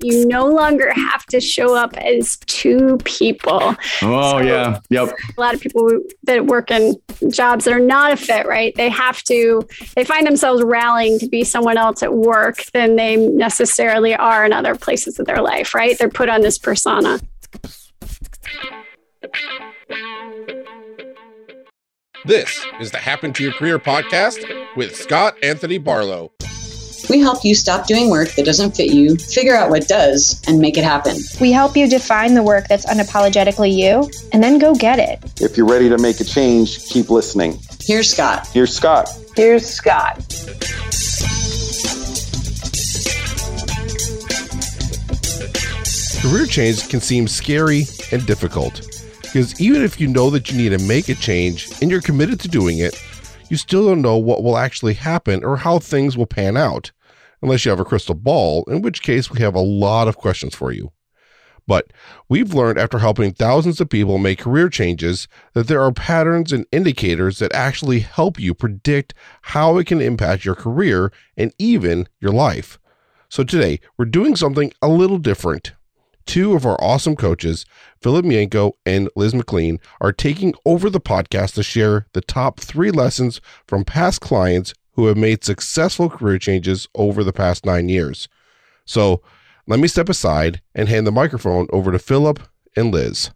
You no longer have to show up as two people. Oh, so yeah. Yep. A lot of people that work in jobs that are not a fit, right? They have to, they find themselves rallying to be someone else at work than they necessarily are in other places of their life, right? They're put on this persona. This is the Happen to Your Career podcast with Scott Anthony Barlow. We help you stop doing work that doesn't fit you, figure out what does, and make it happen. We help you define the work that's unapologetically you, and then go get it. If you're ready to make a change, keep listening. Here's Scott. Here's Scott. Here's Scott. Career change can seem scary and difficult because even if you know that you need to make a change and you're committed to doing it, you still don't know what will actually happen or how things will pan out, unless you have a crystal ball, in which case we have a lot of questions for you. But we've learned after helping thousands of people make career changes that there are patterns and indicators that actually help you predict how it can impact your career and even your life. So today, we're doing something a little different two of our awesome coaches, Philip Mienko and Liz McLean, are taking over the podcast to share the top three lessons from past clients who have made successful career changes over the past nine years. So let me step aside and hand the microphone over to Philip and Liz.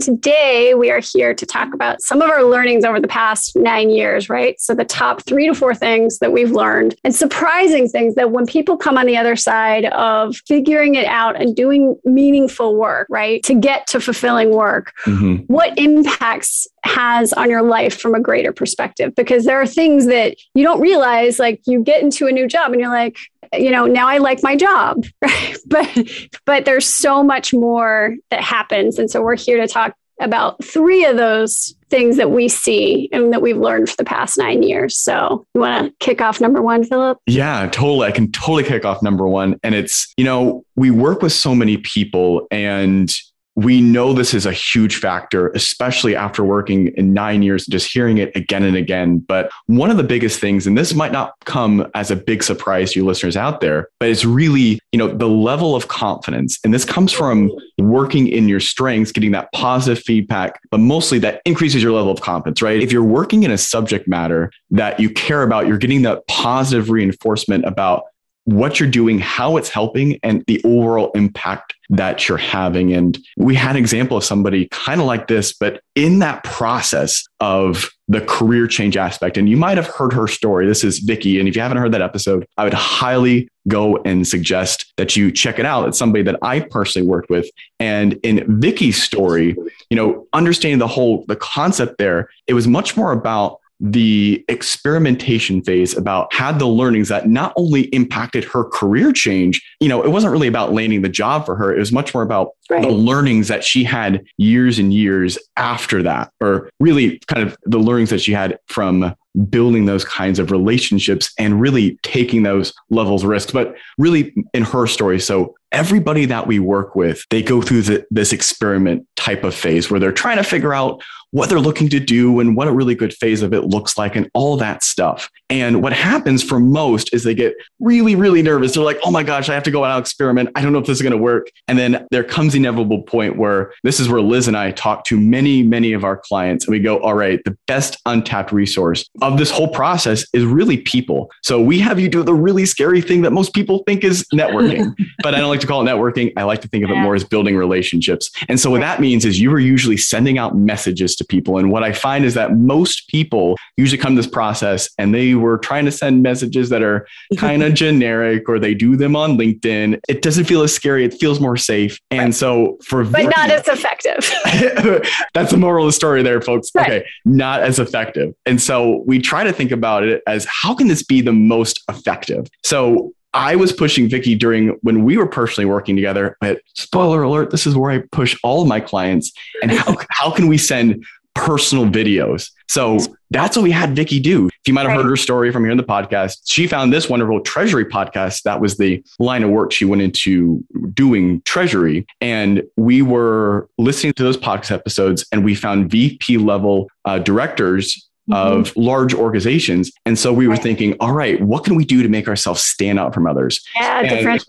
Today, we are here to talk about some of our learnings over the past nine years, right? So, the top three to four things that we've learned and surprising things that when people come on the other side of figuring it out and doing meaningful work, right, to get to fulfilling work, mm-hmm. what impacts has on your life from a greater perspective? Because there are things that you don't realize, like you get into a new job and you're like, you know now i like my job right but but there's so much more that happens and so we're here to talk about three of those things that we see and that we've learned for the past nine years. So, you want to kick off number one, Philip? Yeah, totally. I can totally kick off number one. And it's, you know, we work with so many people and we know this is a huge factor, especially after working in nine years, just hearing it again and again. But one of the biggest things, and this might not come as a big surprise to you listeners out there, but it's really, you know, the level of confidence. And this comes from working in your strengths, getting that positive feedback, but mostly that increases your level of confidence, right? If you're working in a subject matter that you care about, you're getting that positive reinforcement about what you're doing, how it's helping, and the overall impact that you're having. And we had an example of somebody kind of like this, but in that process of the career change aspect, and you might have heard her story. This is Vicky. And if you haven't heard that episode, I would highly go and suggest that you check it out. It's somebody that I personally worked with. And in Vicky's story, you know, understanding the whole the concept there, it was much more about the experimentation phase about had the learnings that not only impacted her career change, you know, it wasn't really about landing the job for her. It was much more about right. the learnings that she had years and years after that, or really kind of the learnings that she had from building those kinds of relationships and really taking those levels of risk. But really in her story, so everybody that we work with, they go through the, this experiment type of phase where they're trying to figure out what they're looking to do and what a really good phase of it looks like and all that stuff. And what happens for most is they get really, really nervous. They're like, oh my gosh, I have to go out and experiment. I don't know if this is going to work. And then there comes the inevitable point where this is where Liz and I talk to many, many of our clients and we go, all right, the best untapped resource of this whole process is really people. So we have you do the really scary thing that most people think is networking, but I don't like to call it networking. I like to think of it more as building relationships. And so what that means is you are usually sending out messages to people. And what I find is that most people usually come to this process and they were trying to send messages that are kind of generic or they do them on LinkedIn. It doesn't feel as scary. It feels more safe. And right. so for But not as effective. that's the moral of the story there, folks. Right. Okay. Not as effective. And so we try to think about it as how can this be the most effective? So I was pushing Vicky during when we were personally working together. But spoiler alert, this is where I push all of my clients. And how, how can we send personal videos? So that's what we had Vicky do. If you might have right. heard her story from here in the podcast, she found this wonderful treasury podcast. That was the line of work she went into doing treasury. And we were listening to those podcast episodes and we found VP level uh, directors of mm-hmm. large organizations. And so we were thinking, all right, what can we do to make ourselves stand out from others? Yeah, different.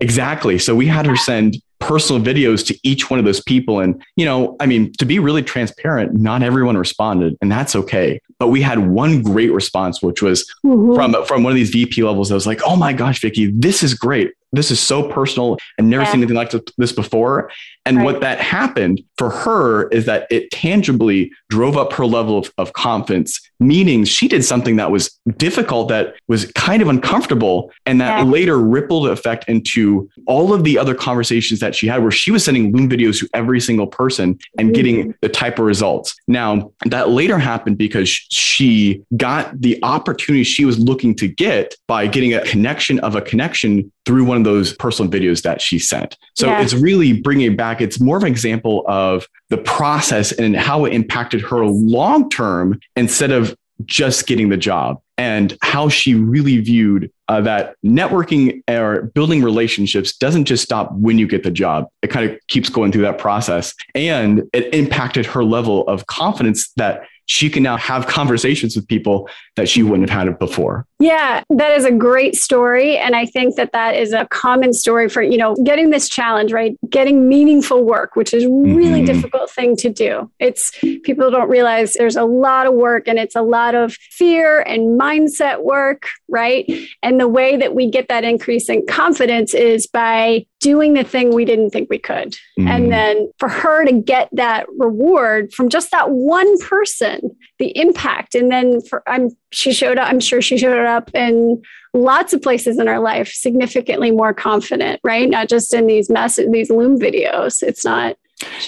Exactly. So we had her send personal videos to each one of those people. And, you know, I mean, to be really transparent, not everyone responded, and that's okay. But we had one great response, which was Mhm. from from one of these VP levels. I was like, "Oh my gosh, Vicky, this is great. This is so personal. I've never Yeah. seen anything like this before." And Right. what that happened for her is that it tangibly drove up her level of, of confidence, meaning she did something that was difficult, that was kind of uncomfortable, and that Yeah. later rippled effect into all of the other conversations that she had, where she was sending Loom videos to every single person and getting the type of results. Now, that later happened because she got the opportunity she was looking to get by getting a connection of a connection through one of those personal videos that she sent. So Yeah. it's really bringing it back. It's more of an example of the process and how it impacted her long term instead of just getting the job and how she really viewed uh, that networking or building relationships doesn't just stop when you get the job. It kind of keeps going through that process. And it impacted her level of confidence that she can now have conversations with people that she wouldn't have had before. Yeah, that is a great story. And I think that that is a common story for, you know, getting this challenge, right? Getting meaningful work, which is really Mhm. difficult thing to do. It's people don't realize there's a lot of work and it's a lot of fear and mindset work, right? And the way that we get that increase in confidence is by doing the thing we didn't think we could. Mhm. And then for her to get that reward from just that one person, the impact. And then for I'm she showed up, I'm sure she showed up in lots of places in her life, significantly more confident, right? Not just in these mess these Loom videos. It's not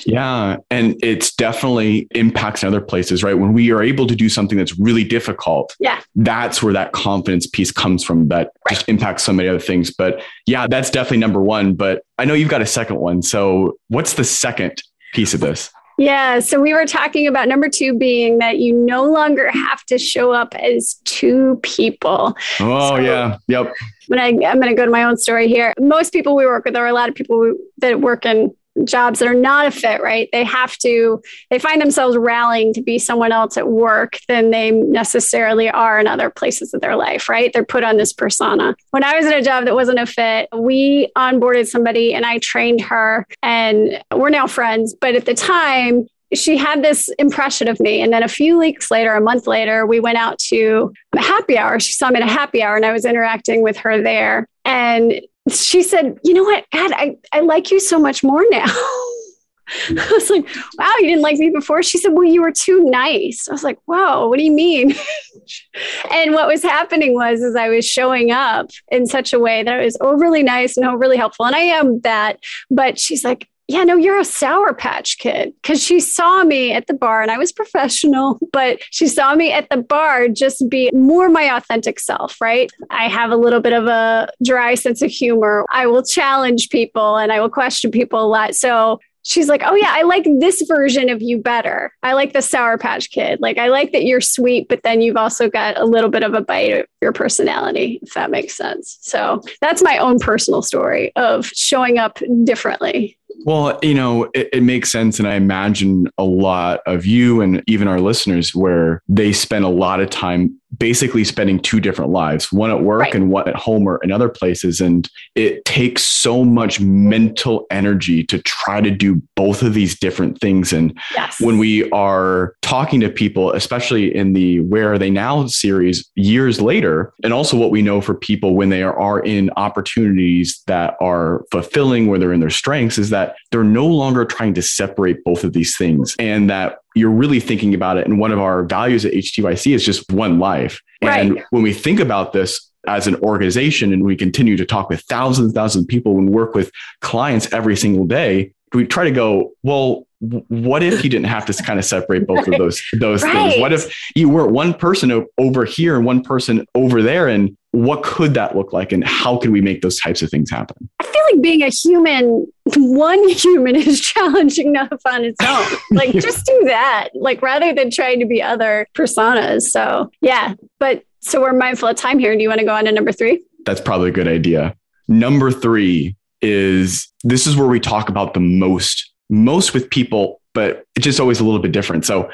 Yeah. And it's definitely impacts in other places, right? When we are able to do something that's really difficult, Yeah. that's where that confidence piece comes from that just impacts so many other things. But yeah, that's definitely number one. But I know you've got a second one. So what's the second piece of this? Yeah. So we were talking about number two being that you no longer have to show up as two people. Oh, So- yeah. Yep. When I, I'm going to go to my own story here. Most people we work with, there are a lot of people who- that work in jobs that are not a fit, right? They have to, they find themselves rallying to be someone else at work than they necessarily are in other places of their life, right? They're put on this persona. When I was in a job that wasn't a fit, we onboarded somebody and I trained her, and we're now friends. But at the time, she had this impression of me. And then a few weeks later, a month later, we went out to a happy hour. She saw me at a happy hour and I was interacting with her there. And she said, You know what, God, I, I like you so much more now. I was like, wow, you didn't like me before? She said, well, you were too nice. I was like, whoa, what do you mean? and what was happening was, is I was showing up in such a way that I was overly nice and overly helpful. And I am that. But she's like, yeah, no, you're a Sour Patch Kid. Because she saw me at the bar and I was professional, but she saw me at the bar just be more my authentic self, right? I have a little bit of a dry sense of humor. I will challenge people and I will question people a lot. So she's like, Oh, yeah, I like this version of you better. I like the Sour Patch Kid. Like, I like that you're sweet, but then you've also got a little bit of a bite of your personality, if that makes sense. So that's my own personal story of showing up differently. Well, you know, it, it, makes sense. And I imagine a lot of you and even our listeners where they spend a lot of time basically spending two different lives, one at work Right. and one at home or in other places. And it takes so much mental energy to try to do both of these different things. And Yes. when we are talking to people, especially in the Where Are They Now series years later, and also what we know for people when they are, are in opportunities that are fulfilling, where they're in their strengths, is that they're no longer trying to separate both of these things and that you're really thinking about it. And one of our values at HTYC is just one life. Right. And when we think about this, as an organization, and we continue to talk with thousands and thousands of people and work with clients every single day, we try to go, well, what if you didn't have to kind of separate both of those those things? What if you were one person over here and one person over there, and what could that look like, and how could we make those types of things happen? I feel like being a human, one human is challenging enough on its own. Like, just do that, like, rather than trying to be other personas. So, yeah. But so we're mindful of time here. Do you want to go on to number three? That's probably a good idea. Number three is this is where we talk about the most, most with people, but it's just always a little bit different. So,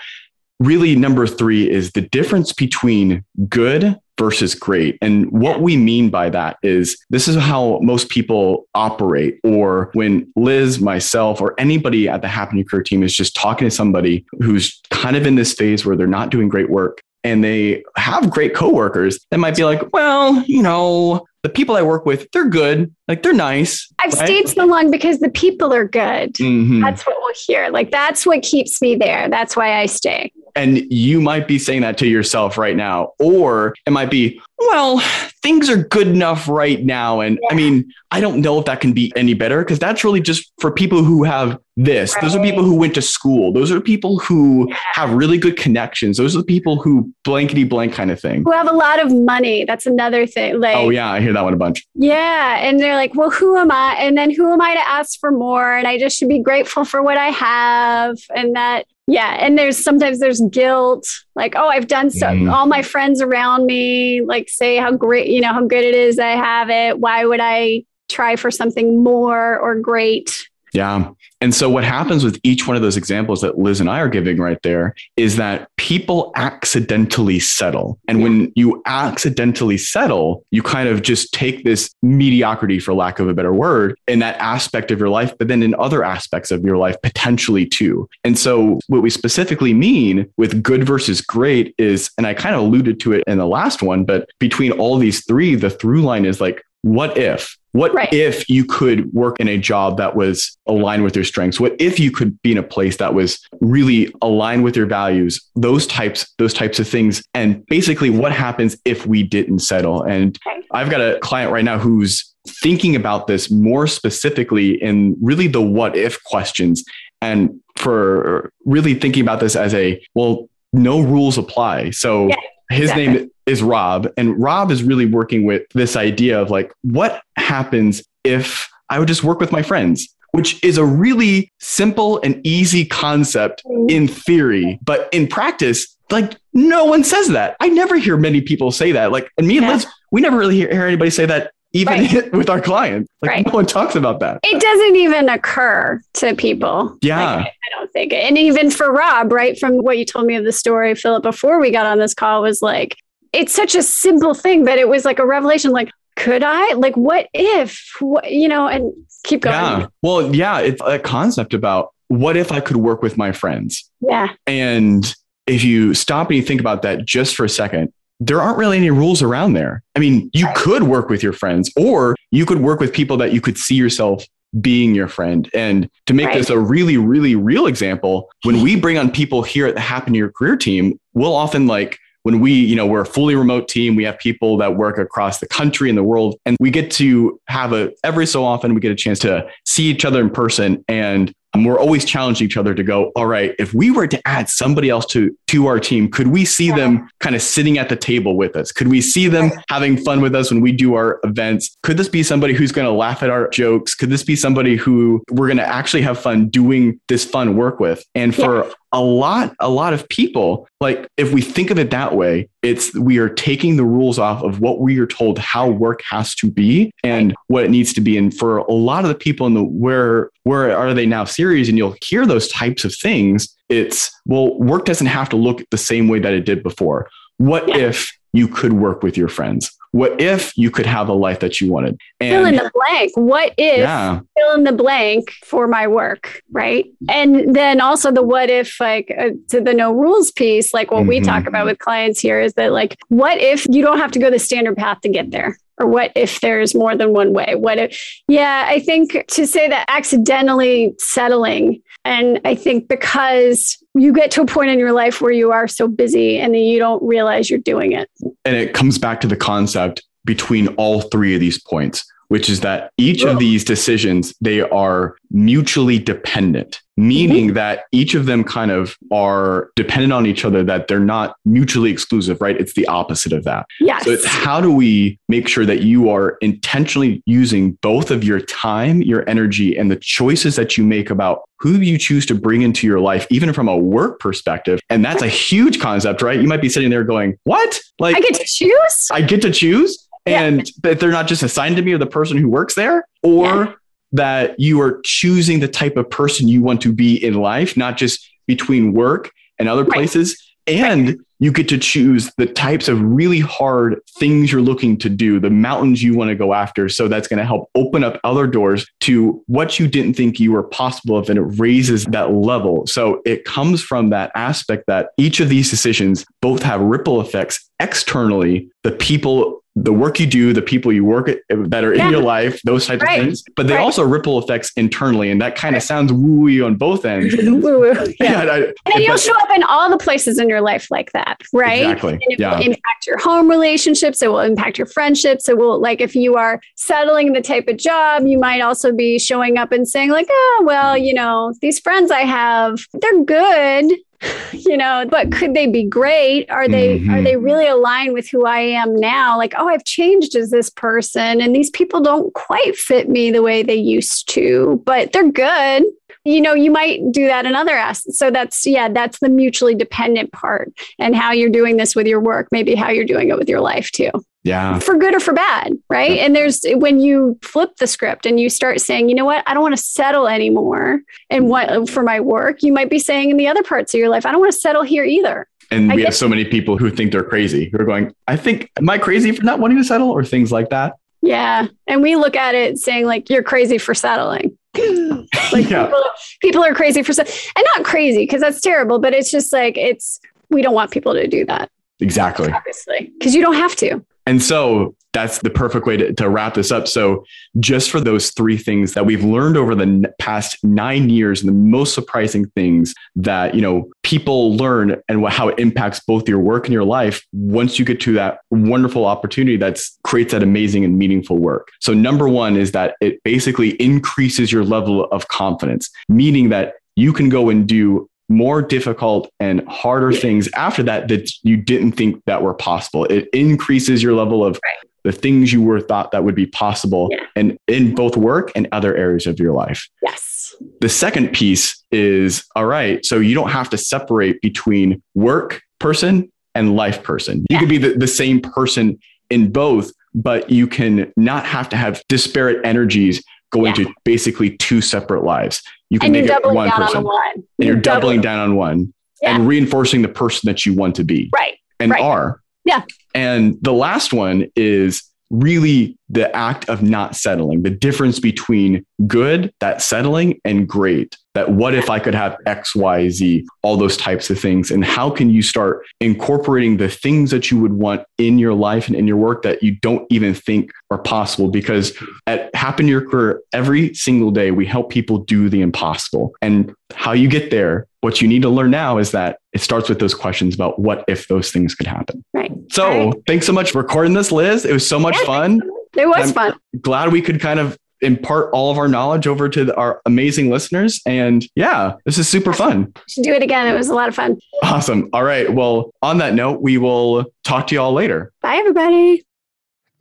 really, number three is the difference between good versus great. And what we mean by that is this is how most people operate. Or when Liz, myself, or anybody at the Happen To Your Career team is just talking to somebody who's kind of in this phase where they're not doing great work and they have great coworkers that might be like, well, you know, the people I work with, they're good. Like they're nice. I've right? stayed so long because the people are good. Mm-hmm. That's what we'll hear. Like that's what keeps me there. That's why I stay. And you might be saying that to yourself right now. Or it might be, well, things are good enough right now. And yeah. I mean, I don't know if that can be any better because that's really just for people who have this. Right. Those are people who went to school. Those are people who yeah. have really good connections. Those are the people who blankety blank kind of thing. Who have a lot of money. That's another thing. Like, oh, yeah, I hear that one a bunch. Yeah. And they're like, well, who am I? And then who am I to ask for more? And I just should be grateful for what I have. And that yeah and there's sometimes there's guilt like oh i've done so mm. all my friends around me like say how great you know how good it is i have it why would i try for something more or great yeah. And so what happens with each one of those examples that Liz and I are giving right there is that people accidentally settle. And when you accidentally settle, you kind of just take this mediocrity, for lack of a better word, in that aspect of your life, but then in other aspects of your life potentially too. And so what we specifically mean with good versus great is, and I kind of alluded to it in the last one, but between all these three, the through line is like, what if? What right. if you could work in a job that was aligned with your strengths? What if you could be in a place that was really aligned with your values? Those types, those types of things. And basically what happens if we didn't settle? And okay. I've got a client right now who's thinking about this more specifically in really the what if questions and for really thinking about this as a well no rules apply so yeah, his exactly. name is Rob. And Rob is really working with this idea of like, what happens if I would just work with my friends? Which is a really simple and easy concept mm-hmm. in theory, but in practice, like no one says that. I never hear many people say that. Like, and me and yeah. Liz, we never really hear, hear anybody say that even right. with our clients. Like right. no one talks about that. It doesn't even occur to people. Yeah. Like, I don't think. And even for Rob, right, from what you told me of the story, Philip, before we got on this call, was like, it's such a simple thing that it was like a revelation like could i like what if what, you know and keep going yeah well yeah it's a concept about what if i could work with my friends yeah and if you stop and you think about that just for a second there aren't really any rules around there i mean you could work with your friends or you could work with people that you could see yourself being your friend. And to make right. this a really, really real example, when we bring on people here at the Happen To Your Career Team, we'll often like when we, you know, we're a fully remote team, we have people that work across the country and the world, and we get to have a every so often we get a chance to see each other in person and um, we're always challenging each other to go all right if we were to add somebody else to to our team could we see yeah. them kind of sitting at the table with us? Could we see them having fun with us when we do our events? Could this be somebody who's going to laugh at our jokes? Could this be somebody who we're going to actually have fun doing this fun work with? And for yeah a lot a lot of people like if we think of it that way it's we are taking the rules off of what we are told how work has to be and what it needs to be. And for a lot of the people in the where where are they now series and you'll hear those types of things it's well work doesn't have to look the same way that it did before. What yeah. if you could work with your friends what if you could have a life that you wanted? And fill in the blank. What if yeah. fill in the blank for my work, right? And then also the what if, like uh, to the no rules piece, like what mm-hmm. we talk about with clients here is that like, what if you don't have to go the standard path to get there? Or what if there's more than one way? What if, yeah, I think to say that accidentally settling and I think because you get to a point in your life where you are so busy and you don't realize you're doing it. And it comes back to the concept between all three of these points, which is that each of these decisions, they are mutually dependent meaning mm-hmm. that each of them kind of are dependent on each other, that they're not mutually exclusive, right? It's the opposite of that. Yes. So it's how do we make sure that you are intentionally using both of your time, your energy, and the choices that you make about who you choose to bring into your life, even from a work perspective. And that's a huge concept, right? You might be sitting there going, What? Like, I get to choose? I get to choose. And yeah. they're not just assigned to me or the person who works there, or yeah that you are choosing the type of person you want to be in life, not just between work and other places. And right. you get to choose the types of really hard things you're looking to do, the mountains you want to go after. So that's going to help open up other doors to what you didn't think you were possible of. And it raises that level. So it comes from that aspect that each of these decisions both have ripple effects externally, the people the work you do, the people you work at, that are in your life, those types Right. of things. But they Right. also ripple effects internally, and that kind of sounds wooey on both ends. Yeah. I- And then you'll show up in all the places in your life like that, right? Exactly. And it Yeah. will impact your home relationships. It will impact your friendships. It will, like, if you are settling the type of job, you might also be showing up and saying, like, oh, well, you know, these friends I have, they're good, you know, but could they be great? Are they Mhm. are they really aligned with who I am now? Like, oh, I've changed as this person, and these people don't quite fit me the way they used to, but they're good you know you might do that in other assets so that's yeah that's the mutually dependent part and how you're doing this with your work maybe how you're doing it with your life too yeah. for good or for bad right? And there's when you flip the script and you start saying you know what? I don't want to settle anymore and what for my work you might be saying in the other parts of your life i don't want to settle here either. And I we have so many people who think they're crazy, who are going, I think, am I crazy for not wanting to settle? or things like that? yeah. And we look at it saying like you're crazy for settling. Like yeah. people, people are crazy for set- and not crazy because that's terrible but it's just like it's we don't want people to do that. Exactly. obviously because you don't have to And so that's the perfect way to, to wrap this up. So, just for those three things that we've learned over the past nine years, the most surprising things that you know people learn and wh- how it impacts both your work and your life. Once you get to that wonderful opportunity that creates that amazing and meaningful work. So, number one is that it basically increases your level of confidence, meaning that you can go and do more difficult and harder things after that that you didn't think that were possible. It increases your level of the things you were thought that would be possible Yeah. and in both work and other areas of your life. yes The second piece is all right, so you don't have to separate between work person and life person. You Yeah. could be the, the same person in both, but you can not have to have disparate energies go Yeah. into basically two separate lives. You can make it one person on one and you're doubling down on one Yeah. and reinforcing the person that you want to be right and Right. are. Yeah. And the last one is really the act of not settling, the difference between good, that settling, and great, that what if I could have X, Y, Z, all those types of things. And how can you start incorporating the things that you would want in your life and in your work that you don't even think are possible? Because at Happen Your Career, every single day, we help people do the impossible. And how you get there, what you need to learn now is that it starts with those questions about what if those things could happen. right So right. thanks so much for recording this, Liz. It was so much Yeah, fun. It was I'm- fun Glad we could kind of impart all of our knowledge over to the- our amazing listeners. And yeah, this is super fun. should do it again it was a lot of fun Awesome. All right. Well, on that note, we will talk to you all later. bye everybody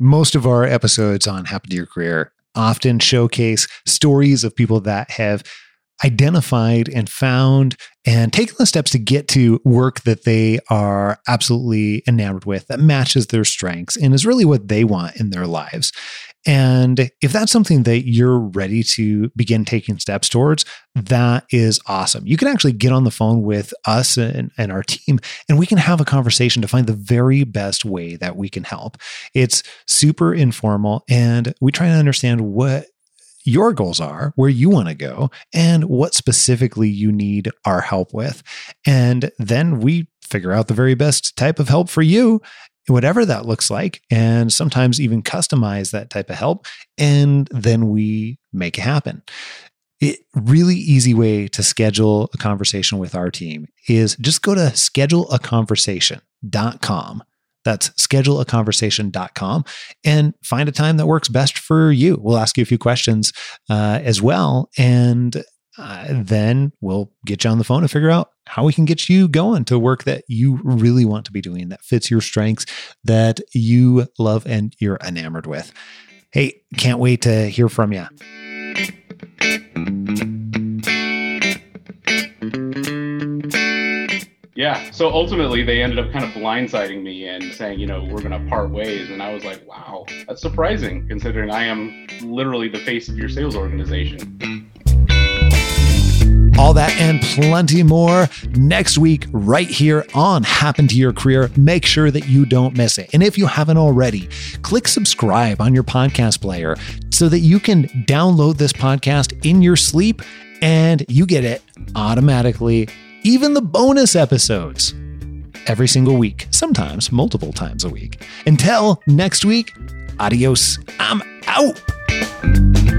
most of our episodes on Happen to Your Career often showcase stories of people that have identified and found and taken the steps to get to work that they are absolutely enamored with, that matches their strengths and is really what they want in their lives. And if that's something that you're ready to begin taking steps towards, that is awesome. You can actually get on the phone with us and, and our team, and we can have a conversation to find the very best way that we can help. It's super informal, and we try to understand what your goals are, where you want to go, and what specifically you need our help with. And then we figure out the very best type of help for you, whatever that looks like, and sometimes even customize that type of help. And then we make it happen. It really easy way to schedule a conversation with our team is just go to scheduleaconversation.com. That's scheduleaconversation.com and find a time that works best for you. We'll ask you a few questions uh, as well. And uh, then we'll get you on the phone and figure out how we can get you going to work that you really want to be doing, that fits your strengths, that you love and you're enamored with. Hey, can't wait to hear from you. Yeah. So ultimately, they ended up kind of blindsiding me and saying, you know, we're going to part ways. And I was like, wow, that's surprising considering I am literally the face of your sales organization. All that and plenty more next week, right here on Happen to Your Career. Make sure that you don't miss it. And if you haven't already, click subscribe on your podcast player so that you can download this podcast in your sleep and you get it automatically, even the bonus episodes every single week, sometimes multiple times a week. Until next week, adios. I'm out.